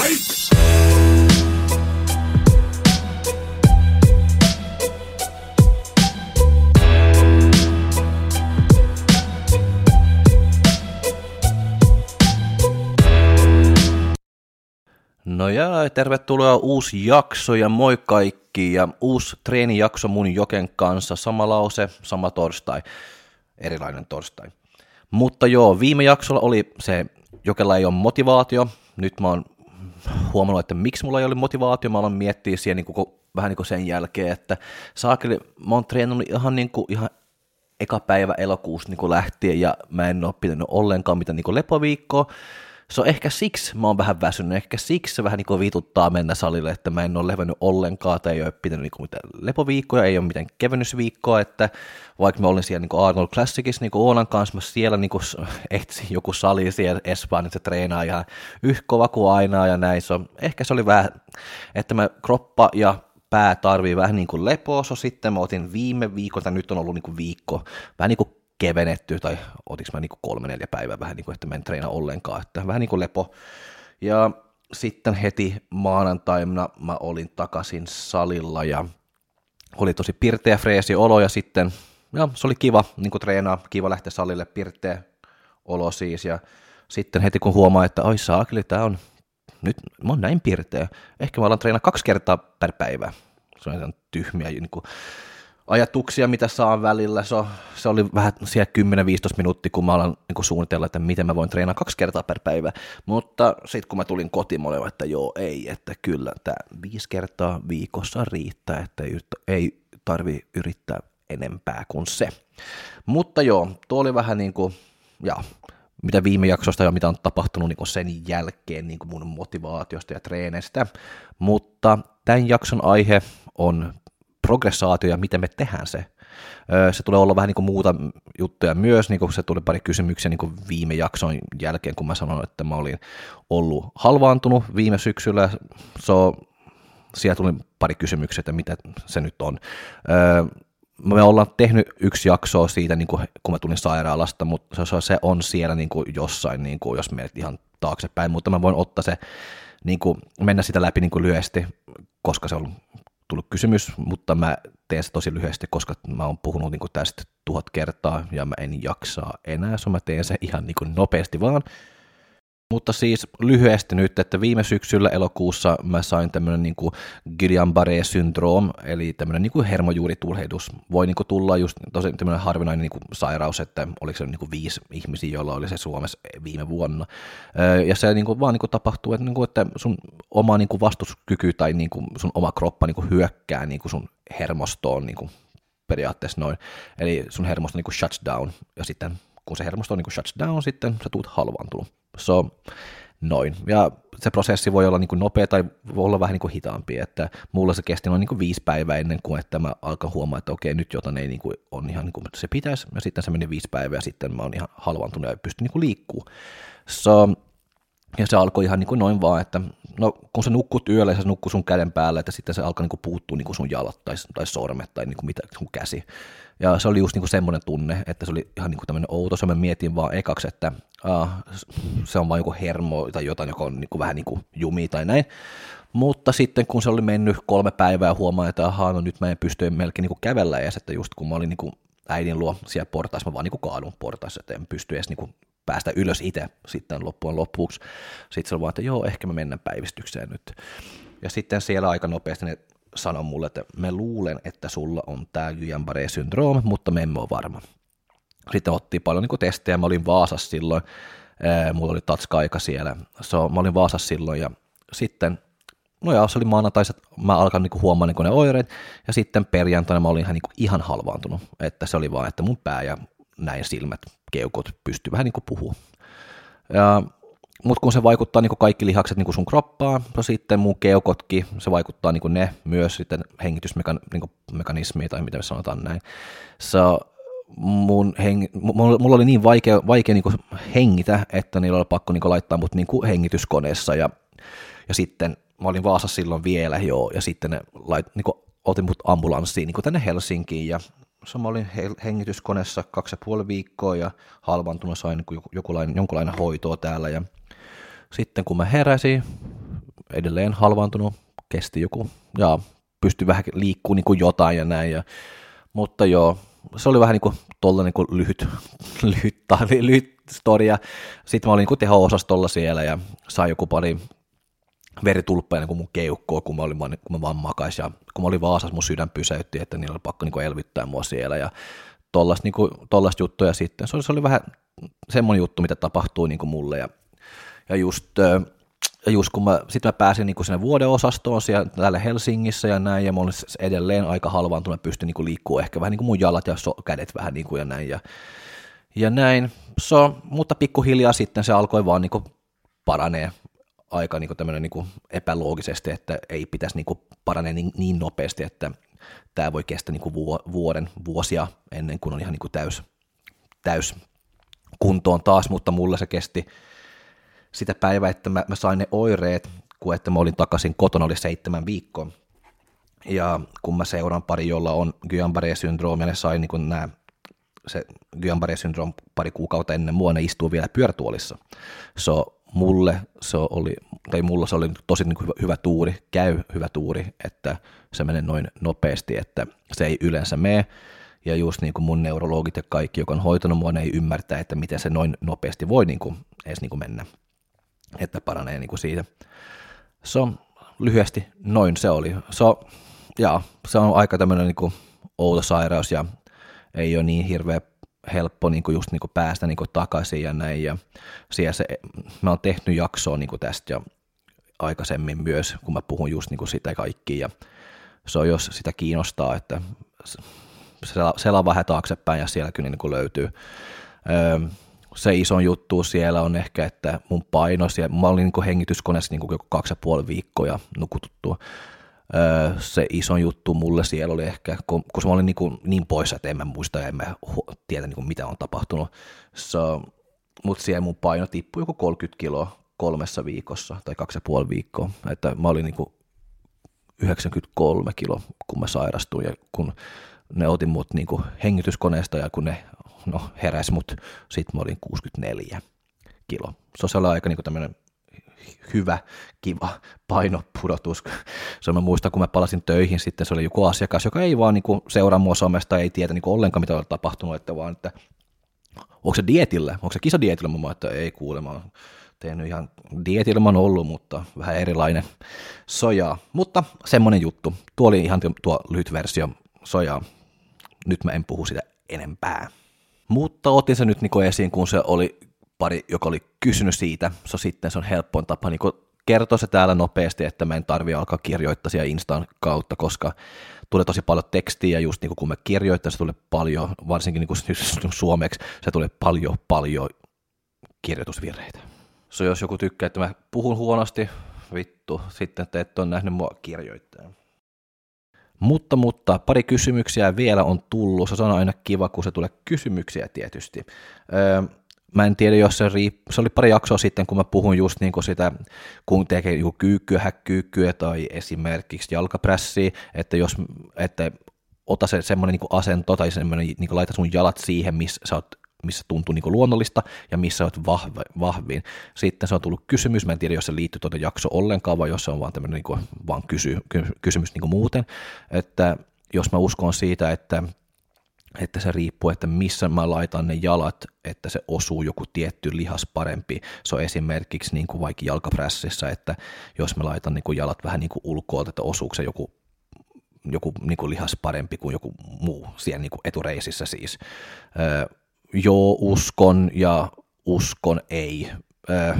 No ja tervetuloa uusi jakso ja moi kaikki ja uusi treenijakso mun Joken kanssa. Sama lause, sama torstai, erilainen torstai. Mutta joo, viime jaksolla oli se, Jokella ei ole motivaatio. Nyt mä oon huomannut, että miksi mulla ei ole motivaatio. Mä aloin miettiä siihen niin kuin, vähän niin kuin sen jälkeen, että saakeli, mä oon treenannut ihan, niin kuin, ihan eka päivä elokuusta niin lähtien ja mä en ole pitänyt ollenkaan mitään niin lepoviikkoa se on ehkä siksi mä oon vähän väsynyt, ehkä siksi se vähän niin kuin vituttaa mennä salille, että mä en ole levännyt ollenkaan tai ei ole pitänyt niin kuin mitään lepoviikkoja, ei ole mitään kevennysviikkoa, että vaikka mä olin siellä niin kuin Arnold Classicissa niin kuin Oonan kanssa, mä siellä niin kuin etsin joku sali siellä Espanjassa se treenaa ihan yhtä kova kuin aina ja näin, se on, ehkä se oli vähän, että mä kroppa ja pää tarvii vähän niin kuin lepoa, sitten mä otin viime viikolta, nyt on ollut niin kuin viikko, vähän niin kuin kevenetty, tai otinko mä niin kolme neljä päivää vähän niin kuin, että mä en treena ollenkaan, että vähän niin kuin lepo. Ja sitten heti maanantaina mä olin takaisin salilla ja oli tosi pirteä freesi olo ja sitten, ja se oli kiva niin kuin treenaa, kiva lähteä salille, pirteä olo siis. Ja sitten heti kun huomaa, että oi saakeli, tää on, nyt mä oon näin pirteä, ehkä mä alan treenaa kaksi kertaa per päivä, se on tyhmiä niin kuin, ajatuksia, mitä saan välillä. Se, se oli vähän siellä 10-15 minuuttia, kun mä alan niin suunnitella, että miten mä voin treenaa kaksi kertaa per päivä. Mutta sitten kun mä tulin kotiin, mä olin, että joo, ei, että kyllä tämä viisi kertaa viikossa riittää, että ei, tarvi yrittää enempää kuin se. Mutta joo, tuo oli vähän niin kuin, ja mitä viime jaksosta ja mitä on tapahtunut niin sen jälkeen niin mun motivaatiosta ja treeneistä. Mutta tämän jakson aihe on progressaatio ja miten me tehdään se. Se tulee olla vähän niin kuin muuta juttuja myös, niin kuin se tuli pari kysymyksiä niin kuin viime jakson jälkeen, kun mä sanoin, että mä olin ollut halvaantunut viime syksyllä. So, siellä tuli pari kysymyksiä, että mitä se nyt on. Me ollaan tehnyt yksi jaksoa siitä, niin kuin, kun mä tulin sairaalasta, mutta se on siellä niin kuin jossain, niin kuin, jos menet ihan taaksepäin, mutta mä voin ottaa se, niin kuin, mennä sitä läpi niin kuin lyhyesti, koska se on tullut kysymys, mutta mä teen se tosi lyhyesti, koska mä oon puhunut niin tästä tuhat kertaa ja mä en jaksaa enää, so mä teen se ihan niin nopeasti vaan. Mutta siis lyhyesti nyt, että viime syksyllä elokuussa mä sain tämmöinen niin Guillain-Barré syndroom, eli tämmöinen niin hermojuuritulhehdus. Voi niin kuin tulla just tosi tämmöinen harvinainen niin kuin sairaus, että oliko se niin kuin viisi ihmisiä, joilla oli se Suomessa viime vuonna. Ja se niin kuin vaan niin kuin tapahtuu, että, niin kuin, että sun oma niin kuin vastuskyky tai niin kuin sun oma kroppa niin kuin hyökkää niin kuin sun hermostoon niin kuin periaatteessa noin. Eli sun hermosto niin kuin shuts down, ja sitten kun se hermosto niin shuts down, sitten sä tuut halvaantunut. So, noin. Ja se prosessi voi olla niin nopea tai voi olla vähän niin hitaampi, että mulla se kesti noin niin viisi päivää ennen kuin että mä alkan huomaa, että okei, nyt jotain ei niin kuin, on ihan niin kuin se pitäisi, ja sitten se meni viisi päivää, ja sitten mä oon ihan halvaantunut ja pystyn niin liikkuu. So, ja se alkoi ihan niin kuin noin vaan, että no, kun sä nukkut yöllä ja sä nukkuu sun käden päällä, että sitten se alkaa niin kuin puuttua niin kuin sun jalat tai, tai sormet tai niin kuin mitä, sun käsi. Ja se oli just niin kuin semmoinen tunne, että se oli ihan niin kuin tämmöinen outo. Se mä mietin vaan ekaksi, että uh, se on vain joku hermo tai jotain, joka on niin kuin vähän niin kuin jumi tai näin. Mutta sitten kun se oli mennyt kolme päivää huomaan, että ahaa, no nyt mä en pysty melkein niin kuin kävellä edes, että just kun mä olin niin kuin äidin luo siellä portaissa, mä vaan niin kuin kaadun portaissa, että en pysty edes niin kuin päästä ylös itse sitten loppujen lopuksi. Sitten se vaan, että joo, ehkä me mennään päivystykseen nyt. Ja sitten siellä aika nopeasti ne sanoi mulle, että me luulen, että sulla on tämä Guillain-Barré-syndrooma, mutta me emme ole varma. Sitten otti paljon niin testejä, mä olin Vaasassa silloin, mulla oli tatska-aika siellä, so, mä olin Vaasassa silloin ja sitten no ja se oli maanantai, mä alkan niinku huomaa niinku ne oireet, ja sitten perjantaina mä olin ihan, niinku ihan halvaantunut, että se oli vaan, että mun pää ja näin silmät, keukot pystyy vähän niinku puhua. Ja mutta kun se vaikuttaa niin kaikki lihakset niin sun kroppaan, no sitten mun keukotkin, se vaikuttaa niin ne myös sitten hengitysmekanismiin tai mitä me sanotaan näin. So, mun heng, mulla oli niin vaikea, vaikea niin hengitä, että niillä oli pakko niin laittaa mut niin hengityskoneessa ja, ja sitten mä olin Vaasassa silloin vielä joo, ja sitten ne lait, niin otin mut ambulanssiin niin tänne Helsinkiin ja so, mä olin hengityskoneessa kaksi ja puoli viikkoa ja halvaantunut sain niin jokulainen, jonkunlainen hoitoa täällä ja sitten kun mä heräsin, edelleen halvaantunut, kesti joku, ja pystyi vähän liikkuu niin jotain ja näin, ja, mutta joo, se oli vähän niin kuin tuolla niin kuin lyhyt, lyhyt, lyhyt storia. Sitten mä olin niin teho-osastolla siellä ja sai joku pari veritulppeja niin mun keuhkoa, kun mä, olin, kun mä vaan makas, ja kun mä olin Vaasassa, mun sydän pysäytti, että niillä oli pakko niin kuin elvyttää mua siellä, ja tollasta, niin kuin, tollasta juttuja sitten. Se oli, se oli vähän semmoinen juttu, mitä tapahtuu niin kuin mulle, ja, ja just, ja just kun mä, sit mä pääsin niin kuin sinne vuodeosastoon siellä täällä Helsingissä ja näin, ja mä olin edelleen aika halvaantunut, mä pystyn niin kuin liikkua ehkä vähän niin kuin mun jalat ja so, kädet vähän niin kuin ja näin, ja, ja näin. So, mutta pikkuhiljaa sitten se alkoi vaan niin kuin paranee aika niin tämmöinen niin epäloogisesti, että ei pitäisi niin paranee niin, niin nopeasti, että tämä voi kestää niin vuoden, vuosia ennen kuin on ihan niin täys, täys kuntoon taas, mutta mulle se kesti sitä päivää, että mä, mä sain ne oireet, kun että mä olin takaisin kotona, oli seitsemän viikkoa. Ja kun mä seuraan pari, jolla on Guillain-Barré-syndroomia, ne sai niin nämä se Guillain-Barré-syndroom pari kuukautta ennen mua, ne istuu vielä pyörätuolissa. So, mulle se oli, tai mulla se oli tosi niin kuin hyvä, hyvä tuuri, käy hyvä tuuri, että se menee noin nopeasti, että se ei yleensä mene, ja just niin kuin mun neurologit ja kaikki, joka on hoitanut mua, ne ei ymmärtää, että miten se noin nopeasti voi niin kuin, edes niin kuin mennä, että paranee niin kuin siitä. So, lyhyesti noin se oli. So, ja, se on aika tämmöinen niin kuin outo sairaus ja ei ole niin hirveä helppo niin kuin just niin kuin päästä niin kuin takaisin ja näin. Ja siellä se, mä oon tehnyt jaksoa niin kuin tästä jo aikaisemmin myös, kun mä puhun just niin kuin sitä kaikki. Ja se on, jos sitä kiinnostaa, että selaa vähän taaksepäin ja siellä kyllä niin kuin löytyy. Öö, se iso juttu siellä on ehkä, että mun paino siellä, mä olin niin hengityskoneessa niin kuin kaksi ja puoli viikkoa nukututtua se iso juttu mulle siellä oli ehkä, kun, mä olin niin, kuin niin poissa, että en mä muista ja en mä tiedä niin kuin mitä on tapahtunut. So, mutta siellä mun paino tippui joku 30 kiloa kolmessa viikossa tai kaksi ja puoli viikkoa. Että mä olin niin kuin 93 kiloa, kun mä sairastuin ja kun ne otin mut niin kuin hengityskoneesta ja kun ne no, heräs mut, sit mä olin 64 kilo. Se on aika niin kuin tämmöinen hyvä, kiva painopudotus. Se mä muistan, kun mä palasin töihin, sitten se oli joku asiakas, joka ei vaan niin seuraa mua somesta, ei tiedä niin ollenkaan, mitä on tapahtunut, että vaan, että onko se dietillä, onko se kisadietillä, mä että ei kuule, mä oon tehnyt ihan dietillä, mä oon ollut, mutta vähän erilainen sojaa. Mutta semmonen juttu, tuo oli ihan tuo lyhyt versio sojaa, nyt mä en puhu sitä enempää. Mutta otin se nyt niin esiin, kun se oli pari, joka oli kysynyt siitä, so sitten se on helppoin tapa niin kertoa se täällä nopeasti, että mä en tarvi alkaa kirjoittaa siellä Instan kautta, koska tulee tosi paljon tekstiä, ja just niin kun me kirjoittaa, se tulee paljon, varsinkin niin kuin suomeksi, se tulee paljon, paljon kirjoitusvirheitä. So jos joku tykkää, että mä puhun huonosti, vittu, sitten te ette ole nähnyt mua kirjoittaa. Mutta, mutta pari kysymyksiä vielä on tullut. Se on aina kiva, kun se tulee kysymyksiä tietysti. Öö, mä en tiedä, jos se riipp... se oli pari jaksoa sitten, kun mä puhun just niin kuin sitä, kun tekee joku kyykkyä, häkkyykkyä tai esimerkiksi jalkaprässiä, että jos, että ota se semmoinen niin asento tai semmoinen, niin laita sun jalat siihen, missä sä oot missä tuntuu niin luonnollista ja missä olet vahva, vahvin. Sitten se on tullut kysymys, mä en tiedä, jos se liittyy tuota jakso ollenkaan, vai jos se on vaan tämmöinen niin kuin, vaan kysy, kysymys niin kuin muuten, että jos mä uskon siitä, että että se riippuu, että missä mä laitan ne jalat, että se osuu joku tietty lihas parempi. Se on esimerkiksi niin kuin vaikka jalkaprässissä, että jos mä laitan niin kuin jalat vähän niin kuin ulkoa, että osuuko se joku, joku niin kuin lihas parempi kuin joku muu siellä niin kuin etureisissä siis. Öö, joo, uskon ja uskon ei. Öö,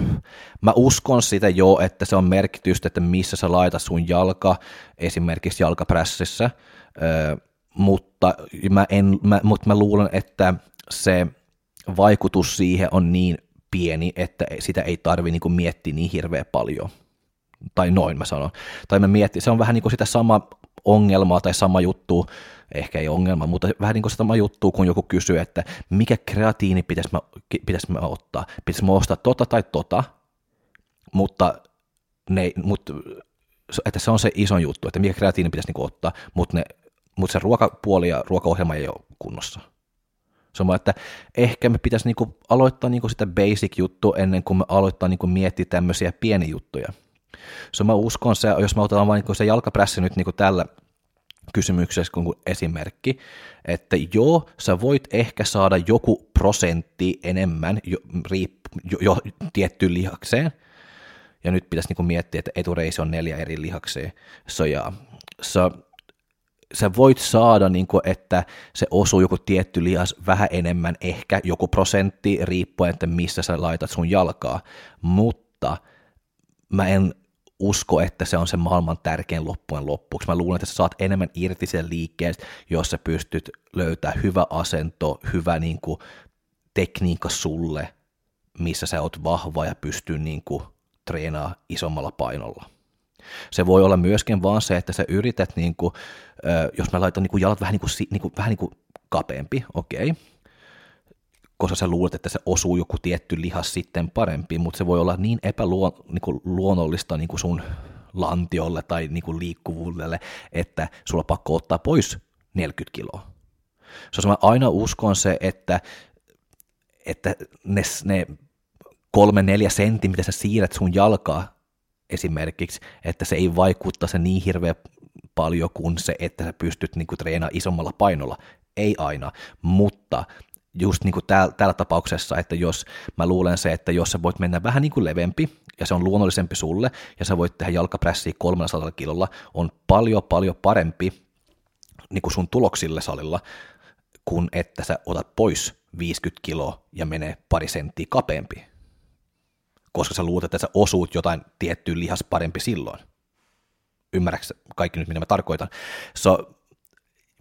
mä uskon sitä jo, että se on merkitystä, että missä sä laitat sun jalka, esimerkiksi jalkaprässissä, öö, mutta mä, en, mä, mutta mä luulen, että se vaikutus siihen on niin pieni, että sitä ei tarvi niin miettiä niin hirveän paljon. Tai noin mä sanon. Tai mä mietin, se on vähän niin kuin sitä sama ongelmaa tai sama juttu, ehkä ei ongelma, mutta vähän niin kuin sama juttu, kun joku kysyy, että mikä kreatiini pitäisi mä, pitäisi mä ottaa. Pitäisi mä ostaa tota tai tota, mutta, ne, mutta että se on se iso juttu, että mikä kreatiini pitäisi niin ottaa, mutta ne mutta se ruokapuoli ja ruokaohjelma ei ole kunnossa. Se on että ehkä me pitäisi niinku aloittaa niinku sitä basic juttu ennen kuin me aloittaa niinku miettiä tämmöisiä pieniä juttuja. So mä uskon se, jos me otetaan vain niin se jalkaprässi nyt niin kuin tällä kysymyksessä kuin esimerkki, että joo, sä voit ehkä saada joku prosentti enemmän jo, riip, jo, jo tiettyyn lihakseen, ja nyt pitäisi niin miettiä, että etureisi on neljä eri lihakseen, so, ja, so, sä voit saada, niin kuin, että se osuu joku tietty lihas vähän enemmän, ehkä joku prosentti, riippuen, että missä sä laitat sun jalkaa, mutta mä en usko, että se on se maailman tärkein loppujen loppuksi. Mä luulen, että sä saat enemmän irti sen liikkeen, jos sä pystyt löytämään hyvä asento, hyvä niin kuin, tekniikka sulle, missä sä oot vahva ja pystyy niin kuin, treenaa isommalla painolla. Se voi olla myöskin vaan se, että sä yrität, niin kuin, jos mä laitan niin kuin jalat vähän, niin kuin, niin kuin, vähän niin kuin kapeampi, okei, okay. koska sä luulet, että se osuu joku tietty lihas sitten parempi, mutta se voi olla niin epäluonnollista niin kuin sun lantiolle tai niin kuin liikkuvuudelle, että sulla pakko ottaa pois 40 kiloa. Se on aina uskon se, että, että ne, ne kolme, neljä sentti, mitä sä siirrät sun jalkaa esimerkiksi, että se ei vaikuttaa se niin hirveän paljon kuin se, että sä pystyt niin treenaamaan isommalla painolla. Ei aina, mutta just niin kuin täällä, täällä tapauksessa, että jos mä luulen se, että jos sä voit mennä vähän niin kuin levempi, ja se on luonnollisempi sulle, ja sä voit tehdä jalkaprässiä 300 kilolla, on paljon paljon parempi niin kuin sun tuloksille salilla, kuin että sä otat pois 50 kiloa ja menee pari senttiä kapeampi koska sä luulet, että sä osuut jotain tiettyä lihas parempi silloin. Ymmärrätkö kaikki nyt, mitä mä tarkoitan? So,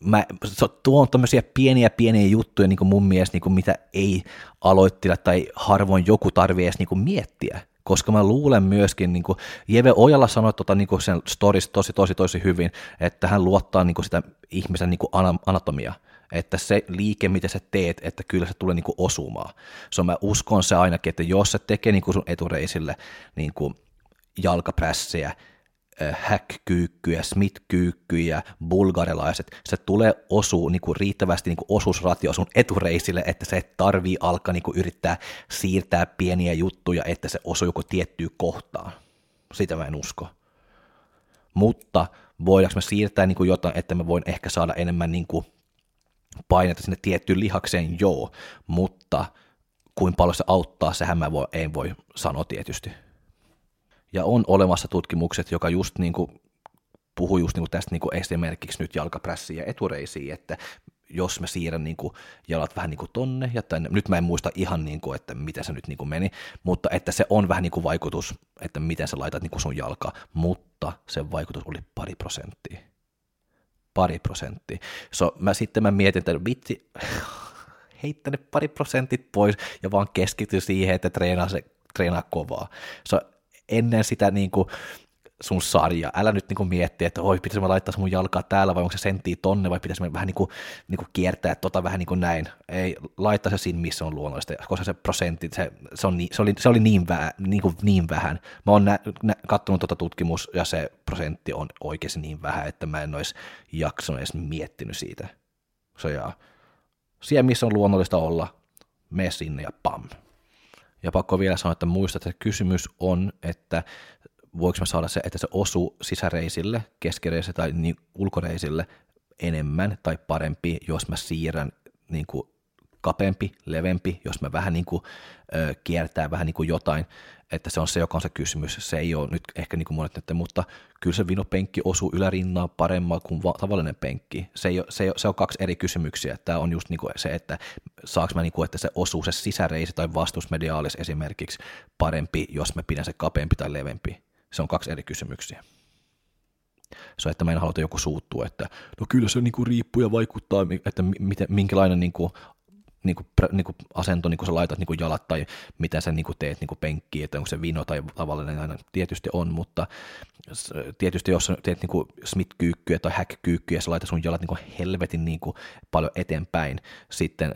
mä, so, tuo on tämmöisiä pieniä pieniä juttuja niin kuin mun mielestä, niin kuin mitä ei aloittilla tai harvoin joku tarvii edes niin kuin miettiä, koska mä luulen myöskin, niin kuin Jeve Ojala sanoi tota, niin kuin sen stories tosi, tosi, tosi hyvin, että hän luottaa niin kuin sitä ihmisen niin kuin anatomia, että se liike, mitä sä teet, että kyllä se tulee niinku osumaan. So mä uskon se ainakin, että jos se tekee niinku sun etureisille niinku jalkaprässejä, häkkyykkyjä, smith-kyykkyjä, bulgarilaiset, se tulee osuu niinku riittävästi niinku osuusratio sun etureisille, että se et tarvii alkaa niinku yrittää siirtää pieniä juttuja, että se osuu joku tiettyyn kohtaan. Sitä mä en usko. Mutta voidaanko me siirtää niinku jotain, että me voin ehkä saada enemmän niinku painetta sinne tiettyyn lihakseen, joo, mutta kuin paljon se auttaa, sehän mä voi, en voi sanoa tietysti. Ja on olemassa tutkimukset, joka just niin kuin puhuu just niin kuin tästä niin kuin esimerkiksi nyt jalkaprässiin ja etureisiin, että jos mä siirrän niin kuin jalat vähän niin kuin tonne ja tänne, nyt mä en muista ihan niin kuin, että miten se nyt niin kuin meni, mutta että se on vähän niin kuin vaikutus, että miten sä laitat niin kuin sun jalkaa, mutta se vaikutus oli pari prosenttia pari prosenttia. So, mä sitten mä mietin, että vitsi, heittäne pari prosentit pois ja vaan keskity siihen, että treenaa, se, treenaa kovaa. So, ennen sitä niin kuin, sun sarja. Älä nyt niinku miettiä, että oi, pitäisikö mä laittaa mun jalkaa täällä vai onko se senttiä tonne vai pitäisikö vähän niinku, niinku kiertää tota vähän niinku näin. Ei, laittaa se siinä, missä on luonnollista, koska se prosentti, se, se, on se, oli, se oli niin, vä, niinku niin vähän. Mä oon nä, nä, kattonut tota tutkimus ja se prosentti on oikeasti niin vähän, että mä en olisi jaksanut edes miettinyt siitä. Se ja siellä, missä on luonnollista olla, me sinne ja pam. Ja pakko vielä sanoa, että muista, että kysymys on, että voiko mä saada se, että se osuu sisäreisille, keskireisille tai niin ulkoreisille enemmän tai parempi, jos mä siirrän niin kuin kapeampi, levempi, jos mä vähän niin kuin, ö, kiertää vähän niin kuin jotain, että se on se, joka on se kysymys. Se ei ole nyt ehkä niin kuin monet nyt, mutta kyllä se vinopenkki osuu ylärinnaan paremmin kuin va- tavallinen penkki. Se, ei ole, se, ei ole, se on kaksi eri kysymyksiä. Tämä on just niin kuin se, että saaks mä niin kuin, että se osuu se sisäreisi tai vastusmediaalis esimerkiksi parempi, jos mä pidän se kapeampi tai levempi se on kaksi eri kysymyksiä. Se on, että mä en halua joku suuttua, että no kyllä se niinku riippuu ja vaikuttaa, että miten, minkälainen niinku, niinku, niinku asento niinku sä laitat niinku jalat tai mitä sä niinku teet niinku penkkiin, että onko se vino tai tavallinen aina tietysti on, mutta tietysti jos sä teet niinku smith-kyykkyä tai hack-kyykkyä ja sä laitat sun jalat niinku helvetin niinku paljon eteenpäin, sitten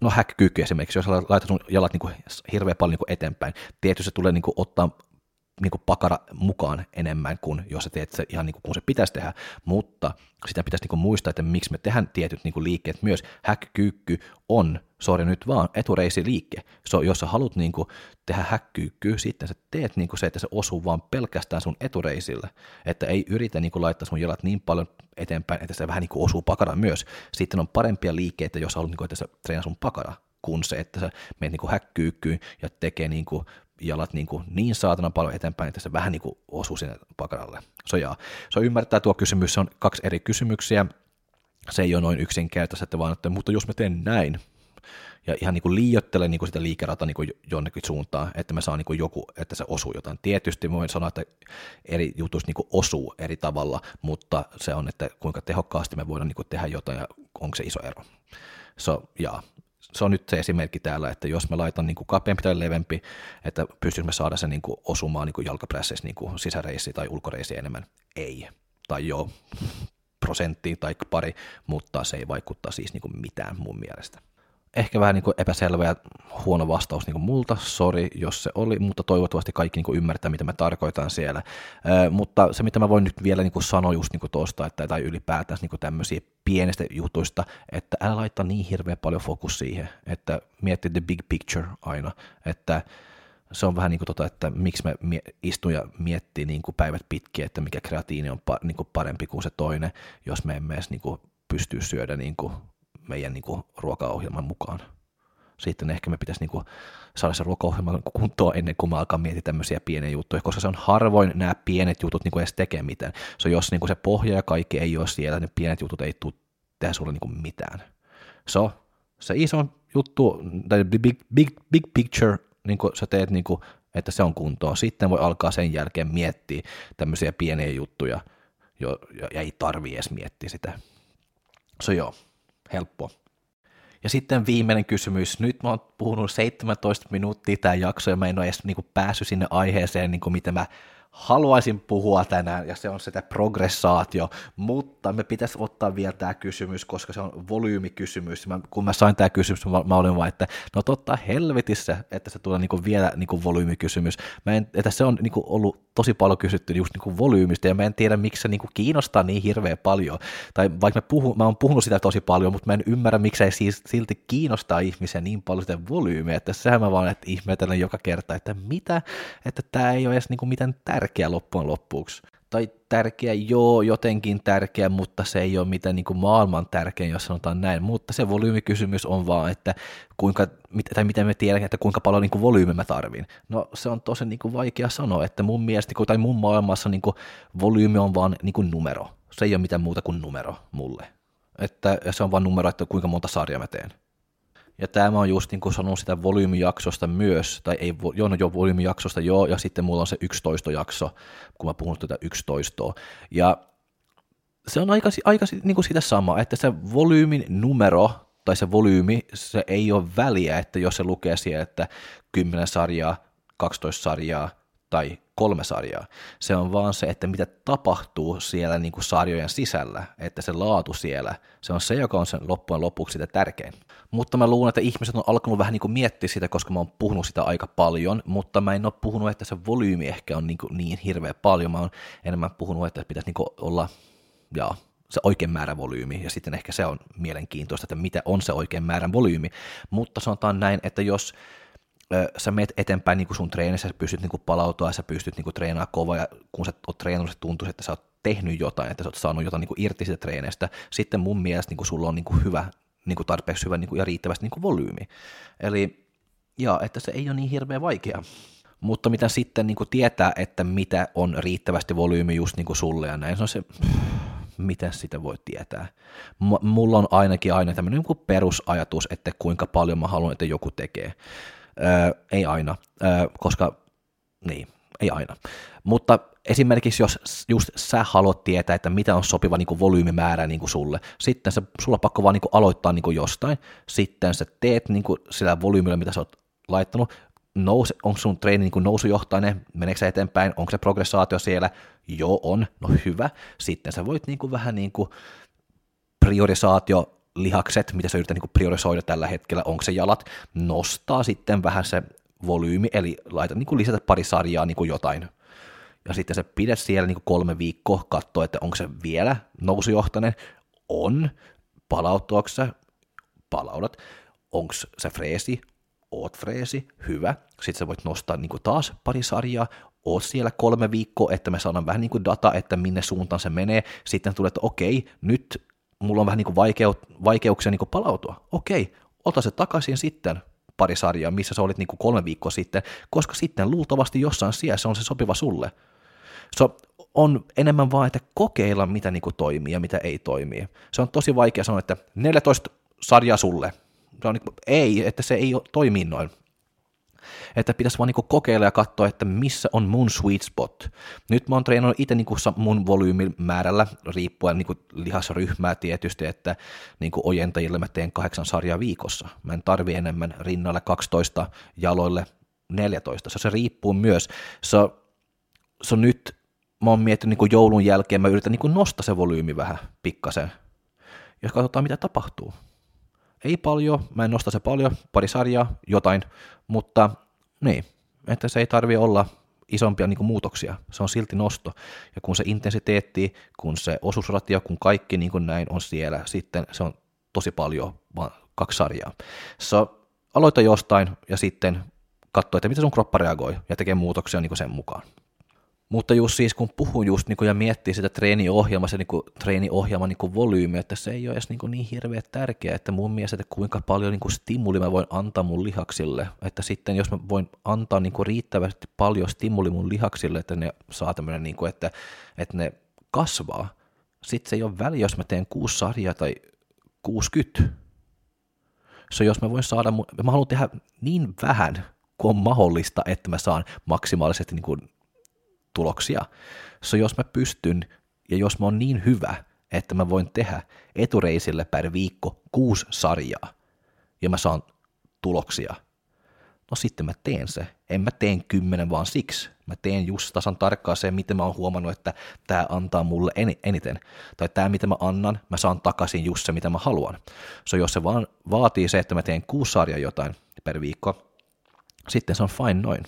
no hack esimerkiksi, jos laitat sun jalat niinku hirveän paljon niinku eteenpäin, tietysti se tulee niinku ottaa niin kuin pakara mukaan enemmän kuin jos sä teet se ihan niin kuin kun se pitäisi tehdä, mutta sitä pitäisi niin kuin muistaa, että miksi me tehdään tietyt niin kuin liikkeet myös. Häkkyykky on, sori nyt vaan, etureisiliike. So, jos sä haluat niin kuin tehdä häkkyykkyä, sitten sä teet niin kuin se, että se osuu vaan pelkästään sun etureisille, että ei yritä niin kuin laittaa sun jalat niin paljon eteenpäin, että se vähän niin kuin osuu pakara myös. Sitten on parempia liikkeitä, jos haluat, niin kuin, että sä treenaa sun pakara, kuin se, että sä menet niin häkkyykkyyn ja tekee niin kuin jalat niin, kuin niin saatana paljon eteenpäin, että se vähän niin kuin osuu sinne pakaralle. So, jaa. so ymmärtää tuo kysymys, se on kaksi eri kysymyksiä, se ei ole noin yksinkertaista, että vaan, että mutta jos mä teen näin, ja ihan niin kuin liiottelen niin kuin sitä liikerata niin kuin jonnekin suuntaan, että me saa niin kuin joku, että se osuu jotain. Tietysti voin sanoa, että eri jutuista niin kuin osuu eri tavalla, mutta se on, että kuinka tehokkaasti me voidaan niin kuin tehdä jotain ja onko se iso ero. So, jaa se on nyt se esimerkki täällä, että jos mä laitan niin kuin kapeampi tai levempi, että pystyisimme saada se niin kuin osumaan niin jalkaprässeissä niin kuin sisäreisi tai ulkoreisi enemmän, ei. Tai joo, prosenttiin tai pari, mutta se ei vaikuttaa siis niin kuin mitään mun mielestä ehkä vähän niin kuin epäselvä ja huono vastaus niin kuin multa, sori jos se oli, mutta toivottavasti kaikki niin kuin ymmärtää, mitä mä tarkoitan siellä. Ö, mutta se, mitä mä voin nyt vielä niin kuin sanoa just niin tuosta, että, tai ylipäätään niin tämmöisiä pienestä jutuista, että älä laittaa niin hirveän paljon fokus siihen, että mietti the big picture aina, että se on vähän niin kuin tota, että miksi mä istun ja miettii niin kuin päivät pitkiä, että mikä kreatiini on pa, niin kuin parempi kuin se toinen, jos me emme edes niin kuin pysty syödä niin kuin meidän niin kuin, ruokaohjelman mukaan. Sitten ehkä me pitäisi niin kuin, saada se ruokaohjelman kuntoon ennen kuin mä alkaa miettiä tämmöisiä pieniä juttuja, koska se on harvoin nämä pienet jutut niin kuin edes tekee mitään. So, jos niin kuin se pohja ja kaikki ei ole siellä, ne pienet jutut ei tule tehdä sulle niin kuin mitään. So, se iso juttu, tai big, big, big picture, niin kuin sä teet, niin kuin, että se on kuntoon. Sitten voi alkaa sen jälkeen miettiä tämmöisiä pieniä juttuja, jo, ja ei tarvi edes miettiä sitä. So joo, helppo. Ja sitten viimeinen kysymys. Nyt mä oon puhunut 17 minuuttia tämä jakso ja mä en ole edes niin kuin päässyt sinne aiheeseen, niin kuin mitä mä haluaisin puhua tänään, ja se on sitä progressaatio, mutta me pitäisi ottaa vielä tämä kysymys, koska se on volyymikysymys. Mä, kun mä sain tämä kysymys, mä, mä olin vaan, että no totta helvetissä, että se tulee niinku vielä niinku volyymikysymys. Mä en, että se on niinku ollut tosi paljon kysytty just niinku volyymistä, ja mä en tiedä, miksi se niinku kiinnostaa niin hirveän paljon. Tai vaikka mä, puhun, mä oon puhunut sitä tosi paljon, mutta mä en ymmärrä, miksi ei siis silti kiinnostaa ihmisiä niin paljon sitä volyymiä, että sehän mä vaan että ihmetellen joka kerta, että mitä, että tämä ei ole edes niinku mitään tärkeää tärkeä loppujen loppuksi. Tai tärkeä, joo, jotenkin tärkeä, mutta se ei ole mitään niin kuin maailman tärkein, jos sanotaan näin. Mutta se volyymikysymys on vaan, että kuinka, tai miten me tiedän, että kuinka paljon niin kuin volyymi mä tarvin. No se on tosi niin kuin vaikea sanoa, että mun mielestä, tai mun maailmassa niin kuin volyymi on vaan niin kuin numero. Se ei ole mitään muuta kuin numero mulle. Että se on vaan numero, että kuinka monta sarjaa mä teen. Ja tämä on just niin kuin sanonut sitä volyymijaksosta myös, tai ei, joo, no joo, volyymijaksosta joo, ja sitten mulla on se 11 jakso, kun mä puhun tätä 11. Ja se on aika, aika niin kuin sitä sama, että se volyymin numero tai se volyymi, se ei ole väliä, että jos se lukee siellä, että 10 sarjaa, 12 sarjaa tai kolme sarjaa. Se on vaan se, että mitä tapahtuu siellä niin kuin sarjojen sisällä, että se laatu siellä, se on se, joka on sen loppujen lopuksi sitä tärkein. Mutta mä luulen, että ihmiset on alkanut vähän niin kuin miettiä sitä, koska mä oon puhunut sitä aika paljon, mutta mä en ole puhunut, että se volyymi ehkä on niin, kuin niin hirveä paljon. Mä oon enemmän puhunut, että pitäisi niin kuin olla, jaa, se oikein määrä volyymi, ja sitten ehkä se on mielenkiintoista, että mitä on se oikein määrän volyymi. Mutta sanotaan näin, että jos sä meet eteenpäin niin kuin sun treenissä, sä pystyt niin palautua ja sä pystyt niin treenaamaan kovaa ja kun sä oot treenannut, se tuntuu, että sä oot tehnyt jotain, että sä oot saanut jotain niin irti siitä treeneistä. Sitten mun mielestä niin sulla on niin hyvä, niin kuin tarpeeksi hyvä niin kuin ja riittävästi niin kuin volyymi. Eli ja, että se ei ole niin hirveän vaikea. Mutta mitä sitten niin kuin tietää, että mitä on riittävästi volyymi just niin kuin sulle ja näin, se on se, miten sitä voi tietää. M- mulla on ainakin aina tämmöinen niin perusajatus, että kuinka paljon mä haluan, että joku tekee. Öö, ei aina, öö, koska niin, ei aina. Mutta esimerkiksi jos just sä haluat tietää, että mitä on sopiva niin kuin volyymimäärä niin kuin sulle, sitten se, sulla on pakko vaan niin kuin aloittaa niin kuin jostain, sitten sä teet niin kuin sillä volyymilla, mitä sä oot laittanut, nouse, onko sun treeni niin nousujohtainen, meneekö se eteenpäin, onko se progressaatio siellä, joo on, no hyvä, sitten sä voit niin kuin vähän niin kuin priorisaatio lihakset, mitä sä yrität niin priorisoida tällä hetkellä, onko se jalat, nostaa sitten vähän se volyymi, eli laita niin kuin lisätä pari sarjaa niin kuin jotain, ja sitten se pidä siellä niin kolme viikkoa, katsoa, että onko se vielä nousujohtainen, on, palautuako se, palaudat, onko se freesi, oot freesi, hyvä, sitten sä voit nostaa niin taas pari sarjaa, oot siellä kolme viikkoa, että me saadaan vähän niin data, että minne suuntaan se menee, sitten tulee, että okei, nyt mulla on vähän niin kuin vaikeu- vaikeuksia niin palautua, okei, ota se takaisin sitten pari sarjaa, missä sä olit niin kolme viikkoa sitten, koska sitten luultavasti jossain siellä se on se sopiva sulle. Se on enemmän vaan, että kokeilla, mitä niin kuin toimii ja mitä ei toimi. Se on tosi vaikea sanoa, että 14 sarjaa sulle. Se on niin kuin, ei, että se ei toimi noin että pitäisi vaan niinku kokeilla ja katsoa, että missä on mun sweet spot. Nyt mä oon treenannut itse niinku mun volyymimäärällä, riippuen niinku lihasryhmää tietysti, että niinku ojentajille mä teen kahdeksan sarjaa viikossa. Mä en tarvi enemmän rinnalle 12, jaloille 14. Se, se riippuu myös. Se, se on nyt, mä oon miettinyt niinku joulun jälkeen, mä yritän niinku nostaa se volyymi vähän pikkasen. Ja katsotaan, mitä tapahtuu. Ei paljon, mä en nosta se paljon, pari sarjaa, jotain, mutta niin, että se ei tarvi olla isompia niin muutoksia, se on silti nosto. Ja kun se intensiteetti, kun se osuusratio, kun kaikki niin kuin näin on siellä, sitten se on tosi paljon, vaan kaksi sarjaa. So, aloita jostain ja sitten katso, että miten sun kroppa reagoi ja tekee muutoksia niin sen mukaan. Mutta just siis kun puhun just niin kuin, ja miettii sitä treeniohjelmaa, se niin kuin, treeniohjelman niin volyymi, että se ei ole edes niin, kuin, niin hirveän tärkeää, että mun mielestä, että kuinka paljon niin kuin stimuli mä voin antaa mun lihaksille, että sitten jos mä voin antaa niin kuin, riittävästi paljon stimuli mun lihaksille, että ne saa tämmöinen, niin kuin, että, että ne kasvaa, sitten se ei ole väliä, jos mä teen kuusi sarjaa tai 60. Se jos mä voin saada, mä haluan tehdä niin vähän kuin on mahdollista, että mä saan maksimaalisesti niin kuin tuloksia. So jos mä pystyn ja jos mä oon niin hyvä, että mä voin tehdä etureisille per viikko kuusi sarjaa ja mä saan tuloksia, no sitten mä teen se. En mä teen kymmenen vaan siksi. Mä teen just tasan tarkkaan se, miten mä oon huomannut, että tämä antaa mulle eniten. Tai tämä, mitä mä annan, mä saan takaisin just se, mitä mä haluan. So jos se vaan vaatii se, että mä teen kuusi sarjaa jotain per viikko, sitten se on fine noin.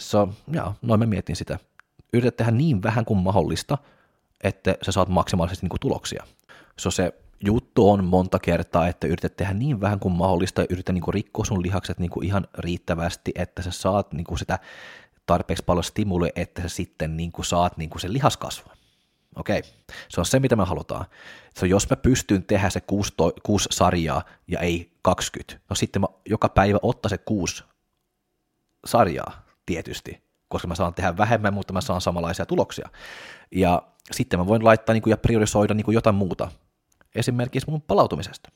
So, joo, noin mä mietin sitä. Yritä tehdä niin vähän kuin mahdollista, että sä saat maksimaalisesti niin kuin tuloksia. So se juttu on monta kertaa, että yrität tehdä niin vähän kuin mahdollista ja yritä niin kuin rikkoa sun lihakset niin kuin ihan riittävästi, että sä saat niin kuin sitä tarpeeksi paljon stimulia, että sä sitten niin kuin saat niin kuin sen lihaskasvua. Okei, okay. se on se, mitä me halutaan. So, jos mä pystyn tehdä se kuusi, to, kuusi sarjaa ja ei 20, no sitten mä joka päivä ottaa se kuusi sarjaa tietysti, koska mä saan tehdä vähemmän, mutta mä saan samanlaisia tuloksia. Ja sitten mä voin laittaa niin kuin, ja priorisoida niin kuin jotain muuta, esimerkiksi mun palautumisesta.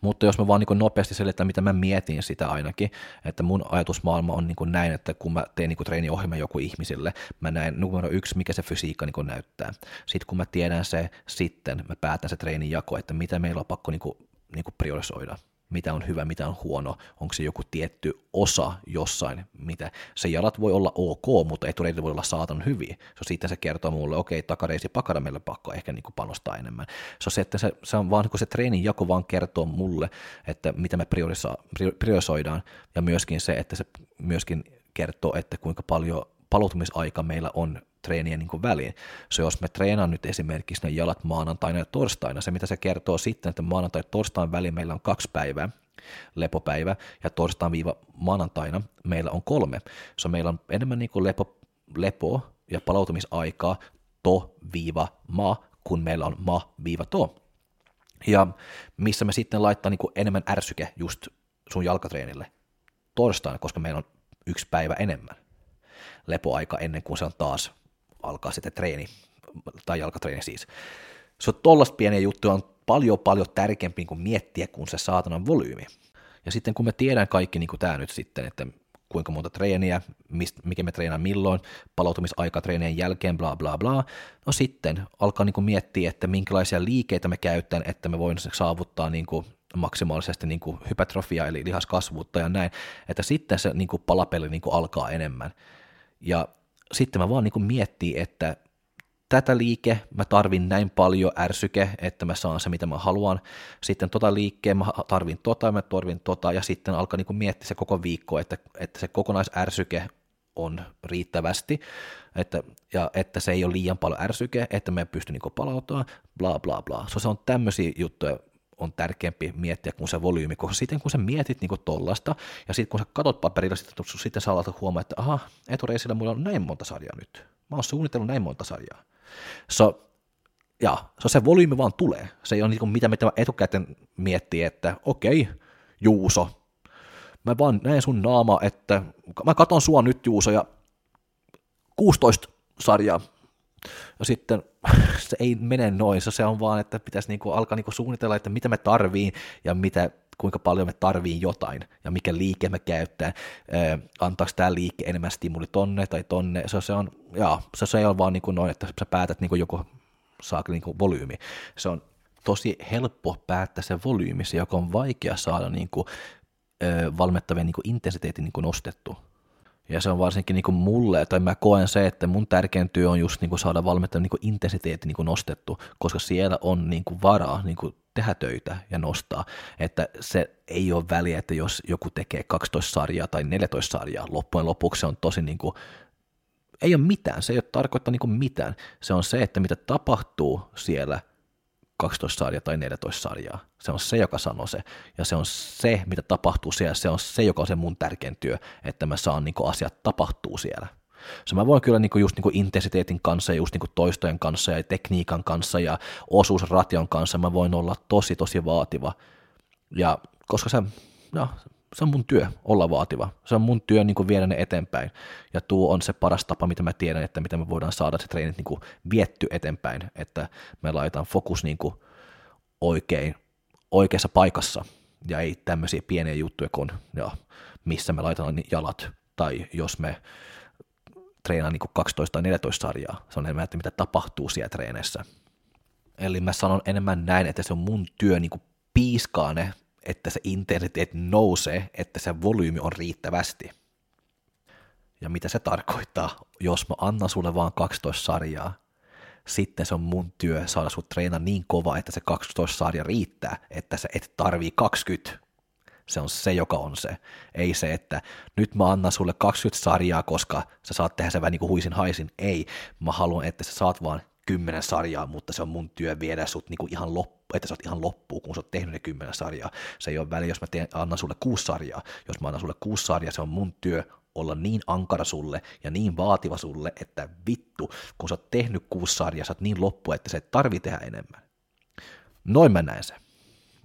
Mutta jos mä vaan niin nopeasti selitän, mitä mä mietin sitä ainakin, että mun ajatusmaailma on niin näin, että kun mä teen niin treeniohjelman joku ihmisille, mä näen numero yksi, mikä se fysiikka niin näyttää. Sitten kun mä tiedän se, sitten mä päätän se treenin jako, että mitä meillä on pakko niin kuin, niin priorisoida mitä on hyvä, mitä on huono, onko se joku tietty osa jossain, mitä se jalat voi olla ok, mutta etureidit voi olla saatan hyviä. So, sitten se kertoo mulle, okei, okay, takareisi pakara meille pakko ehkä niin kuin panostaa enemmän. Se on se, että se, se on vaan se treenin jako vaan kertoo mulle, että mitä me priorisoidaan, ja myöskin se, että se myöskin kertoo, että kuinka paljon palautumisaika meillä on treenien niin kuin väliin. Se jos me treenaan nyt esimerkiksi ne jalat maanantaina ja torstaina, se mitä se kertoo sitten, että maanantai ja torstain väliin meillä on kaksi päivää, lepopäivä, ja torstain viiva maanantaina meillä on kolme. Se meillä on enemmän niin kuin lepo, lepo ja palautumisaikaa to-ma, kun meillä on ma-to. Ja missä me sitten laittaa niin kuin enemmän ärsyke just sun jalkatreenille torstaina, koska meillä on yksi päivä enemmän lepoaika ennen kuin se on taas alkaa sitten treeni, tai jalkatreeni siis. Se on tollaista pieniä juttuja on paljon paljon tärkeämpi kuin miettiä kuin se saatanan volyymi. Ja sitten kun me tiedän kaikki niin kuin tämä nyt sitten, että kuinka monta treeniä, mist, mikä me treenaan milloin, palautumisaika treenien jälkeen, bla bla bla. No sitten alkaa niin kuin miettiä, että minkälaisia liikeitä me käytän, että me voin saavuttaa niin kuin maksimaalisesti niin kuin hypertrofia eli lihaskasvuutta ja näin, että sitten se niin kuin palapeli niin kuin alkaa enemmän. Ja sitten mä vaan niin miettii, että tätä liike, mä tarvin näin paljon ärsyke, että mä saan se, mitä mä haluan. Sitten tota liikkeen, mä tarvin tota, mä tarvin tota, ja sitten alkaa niin miettiä se koko viikko, että, että se kokonaisärsyke on riittävästi, että, ja että se ei ole liian paljon ärsyke, että me pystyy niin palautumaan, bla bla bla. So, se on tämmöisiä juttuja, on tärkeämpi miettiä kuin se volyymi, koska sitten kun sä mietit niin tollasta, ja sitten kun sä katot paperilla, sitten, sitten sä alat huomaa, että aha, etureisillä mulla on näin monta sarjaa nyt. Mä oon suunnitellut näin monta sarjaa. So, ja so se volyymi vaan tulee. Se ei ole niin mitä me etukäteen miettii, että okei, okay, Juuso, mä vaan näen sun naama, että mä katon sua nyt Juuso ja 16 sarjaa. Ja sitten se ei mene noin, se on vaan, että pitäisi niinku alkaa niinku suunnitella, että mitä me tarviin ja mitä, kuinka paljon me tarviin jotain ja mikä liike me käyttää, antaako tämä liike enemmän stimuli tonne tai tonne, se, se on, jaa, se, se ei ole vaan niinku noin, että sä päätät niinku joku saa niinku volyymi, se on tosi helppo päättää se volyymi, se joka on vaikea saada niinku, valmettavien niinku intensiteetin niinku nostettu. Ja se on varsinkin niin kuin mulle, tai mä koen se, että mun tärkein työ on just niin kuin saada valmentajan niin intensiteetti niin kuin nostettu, koska siellä on niin kuin varaa niin kuin tehdä töitä ja nostaa. Että se ei ole väliä, että jos joku tekee 12 sarjaa tai 14 sarjaa, loppujen lopuksi se on tosi niin kuin, ei ole mitään, se ei ole tarkoittaa niin mitään. Se on se, että mitä tapahtuu siellä 12 sarjaa tai 14 sarjaa. Se on se, joka sanoo se. Ja se on se, mitä tapahtuu siellä. Se on se, joka on se mun tärkein työ, että mä saan niin asiat tapahtuu siellä. Se mä voin kyllä niin just niin intensiteetin kanssa ja just niin toistojen kanssa ja tekniikan kanssa ja osuusration kanssa mä voin olla tosi tosi vaativa. Ja koska se, no, se on mun työ olla vaativa. Se on mun työ niin viedä ne eteenpäin. Ja tuo on se paras tapa, mitä mä tiedän, että miten me voidaan saada se treenit niin vietty eteenpäin, että me laitetaan fokus niin oikein, oikeassa paikassa ja ei tämmöisiä pieniä juttuja kuin ja missä me laitetaan jalat tai jos me treenaan niin 12 tai 14 sarjaa. Se on enemmän, että mitä tapahtuu siellä treeneissä. Eli mä sanon enemmän näin, että se on mun työ niin piiskaa ne että se intensiteetti nousee, että se volyymi on riittävästi. Ja mitä se tarkoittaa, jos mä annan sulle vaan 12 sarjaa, sitten se on mun työ saada sut treena niin kova, että se 12 sarja riittää, että sä et tarvii 20. Se on se, joka on se. Ei se, että nyt mä annan sulle 20 sarjaa, koska sä saat tehdä sen vähän niin kuin huisin haisin. Ei, mä haluan, että sä saat vaan 10 sarjaa, mutta se on mun työ viedä sut niin kuin ihan loppuun että sä oot ihan loppuun, kun sä oot tehnyt ne kymmenen sarjaa. Se ei ole väliä, jos mä teen, annan sulle kuusi sarjaa. Jos mä annan sulle kuusi sarjaa, se on mun työ olla niin ankara sulle ja niin vaativa sulle, että vittu, kun sä oot tehnyt kuusi sarjaa, sä oot niin loppu, että se ei tarvi tehdä enemmän. Noin mä näen se.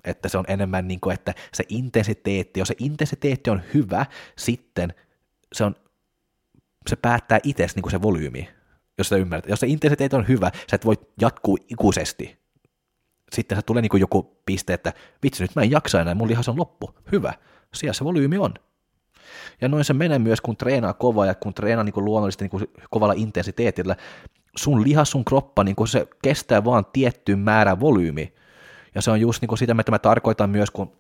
Että se on enemmän niin kuin, että se intensiteetti, jos se intensiteetti on hyvä, sitten se on se päättää itse niin kuin se volyymi, jos sä ymmärrät. Jos se intensiteetti on hyvä, sä et voi jatkuu ikuisesti sitten se tulee niin joku piste, että vitsi nyt mä en jaksa enää, mun lihas on loppu. Hyvä, siellä se volyymi on. Ja noin se menee myös, kun treenaa kovaa ja kun treenaa niin kuin luonnollisesti niin kuin kovalla intensiteetillä, sun lihas, sun kroppa, niin kuin se kestää vaan tiettyyn määrän volyymi. Ja se on just niin kuin sitä, mitä mä tarkoitan myös, kun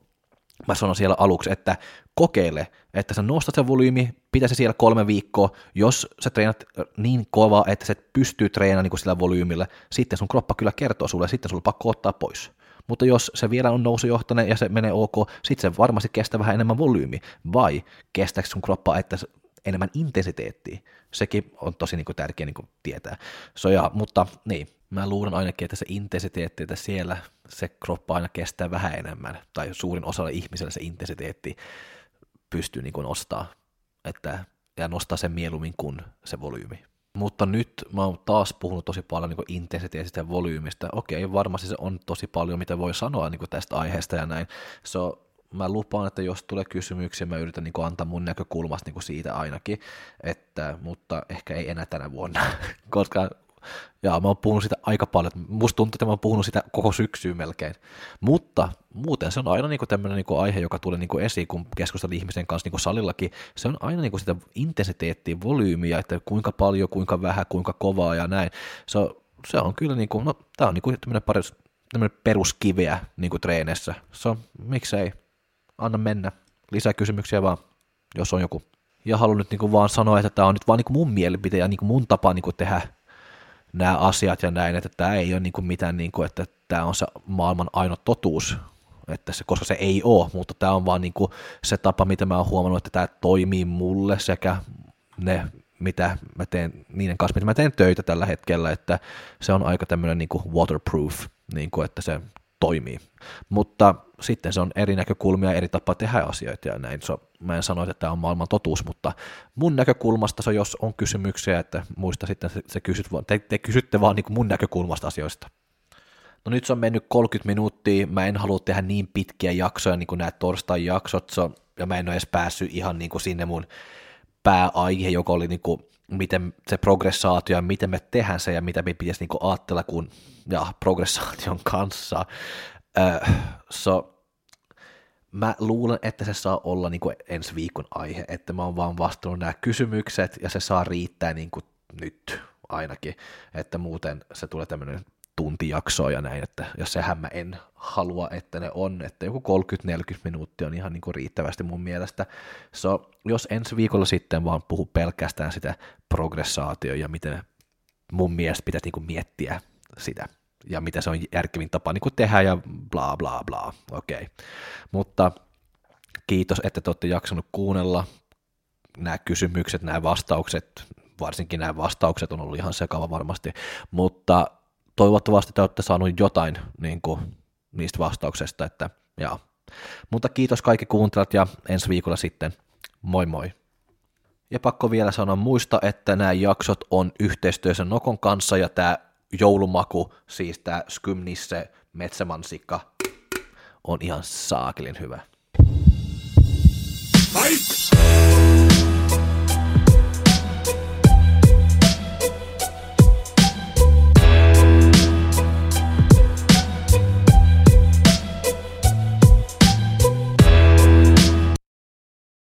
mä sanon siellä aluksi, että kokeile, että sä nostat sen volyymi, pitä se siellä kolme viikkoa, jos sä treenat niin kova, että sä pystyy treenaamaan niin sillä volyymilla, sitten sun kroppa kyllä kertoo sulle, sitten sulla on pakko ottaa pois. Mutta jos se vielä on nousujohtainen ja se menee ok, sitten se varmasti kestää vähän enemmän volyymi, vai kestääkö sun kroppa, että enemmän intensiteettiä. Sekin on tosi niin kuin, tärkeä niin kuin, tietää. So, ja, mutta niin, mä luulen ainakin, että se intensiteetti, että siellä se kroppa aina kestää vähän enemmän, tai suurin osalla ihmisellä se intensiteetti pystyy niin kuin, nostaa, että, ja nostaa sen mieluummin kuin se volyymi. Mutta nyt mä oon taas puhunut tosi paljon niin intensiteetistä ja volyymistä. Okei, varmasti se on tosi paljon, mitä voi sanoa niin tästä aiheesta ja näin. So, mä lupaan, että jos tulee kysymyksiä, mä yritän niin kuin, antaa mun näkökulmasta niin kuin siitä ainakin, että, mutta ehkä ei enää tänä vuonna, koska ja mä oon puhunut sitä aika paljon, musta tuntuu, että mä oon puhunut sitä koko syksyyn melkein, mutta muuten se on aina niin tämmöinen niin aihe, joka tulee niin esiin, kun keskustellaan ihmisen kanssa niin salillakin, se on aina niin sitä intensiteettiä, volyymiä, että kuinka paljon, kuinka vähän, kuinka kovaa ja näin, se on, se on kyllä, niin kuin, no tää on niin kuin tämmöinen, perus, tämmöinen peruskiveä niin kuin treeneissä, se on, miksei, anna mennä. Lisää kysymyksiä vaan, jos on joku. Ja haluan nyt niinku vaan sanoa, että tämä on nyt vaan niinku mun mielipite ja niinku mun tapa niinku tehdä nämä asiat ja näin, että tämä ei ole niinku mitään, niinku, että tämä on se maailman ainoa totuus, että se, koska se ei ole, mutta tämä on vaan niinku se tapa, mitä mä oon huomannut, että tämä toimii mulle sekä ne, mitä mä teen, niiden kanssa, mitä mä teen töitä tällä hetkellä, että se on aika tämmöinen niin waterproof, niin kuin, että se toimii. Mutta sitten se on eri näkökulmia, eri tapa tehdä asioita ja näin. So, mä en sano, että tämä on maailman totuus, mutta mun näkökulmasta se, jos on kysymyksiä, että muista sitten se, se kysyt, te, te kysytte vaan niin mun näkökulmasta asioista. No nyt se on mennyt 30 minuuttia, mä en halua tehdä niin pitkiä jaksoja niin kuin nämä torstai-jaksot, so, ja mä en ole edes päässyt ihan niin kuin sinne mun pääaihe, joka oli niin kuin, miten se progressaatio ja miten me tehdään se ja mitä me pitäisi niin ajatella kun, ja progressaation kanssa. Uh, so, mä luulen, että se saa olla niin kuin ensi viikon aihe, että mä oon vaan vastannut nämä kysymykset ja se saa riittää niin kuin nyt ainakin, että muuten se tulee tämmöinen tuntijaksoa ja näin, että jos sehän mä en halua, että ne on, että joku 30-40 minuuttia on ihan niin kuin riittävästi mun mielestä. So, jos ensi viikolla sitten vaan puhu pelkästään sitä progressaatio ja miten mun mielestä pitäisi niin kuin miettiä sitä ja mitä se on järkevin tapa niin kuin tehdä ja bla bla bla, okei. Okay. Mutta kiitos, että te olette jaksanut kuunnella nämä kysymykset, nämä vastaukset, varsinkin nämä vastaukset on ollut ihan sekava varmasti, mutta toivottavasti te olette saaneet jotain niin kuin, niistä vastauksesta, että jaa. Mutta kiitos kaikki kuuntelijat ja ensi viikolla sitten. Moi moi. Ja pakko vielä sanoa muista, että nämä jaksot on yhteistyössä Nokon kanssa ja tämä joulumaku, siis tämä Skymnisse metsämansikka, on ihan saakelin hyvä.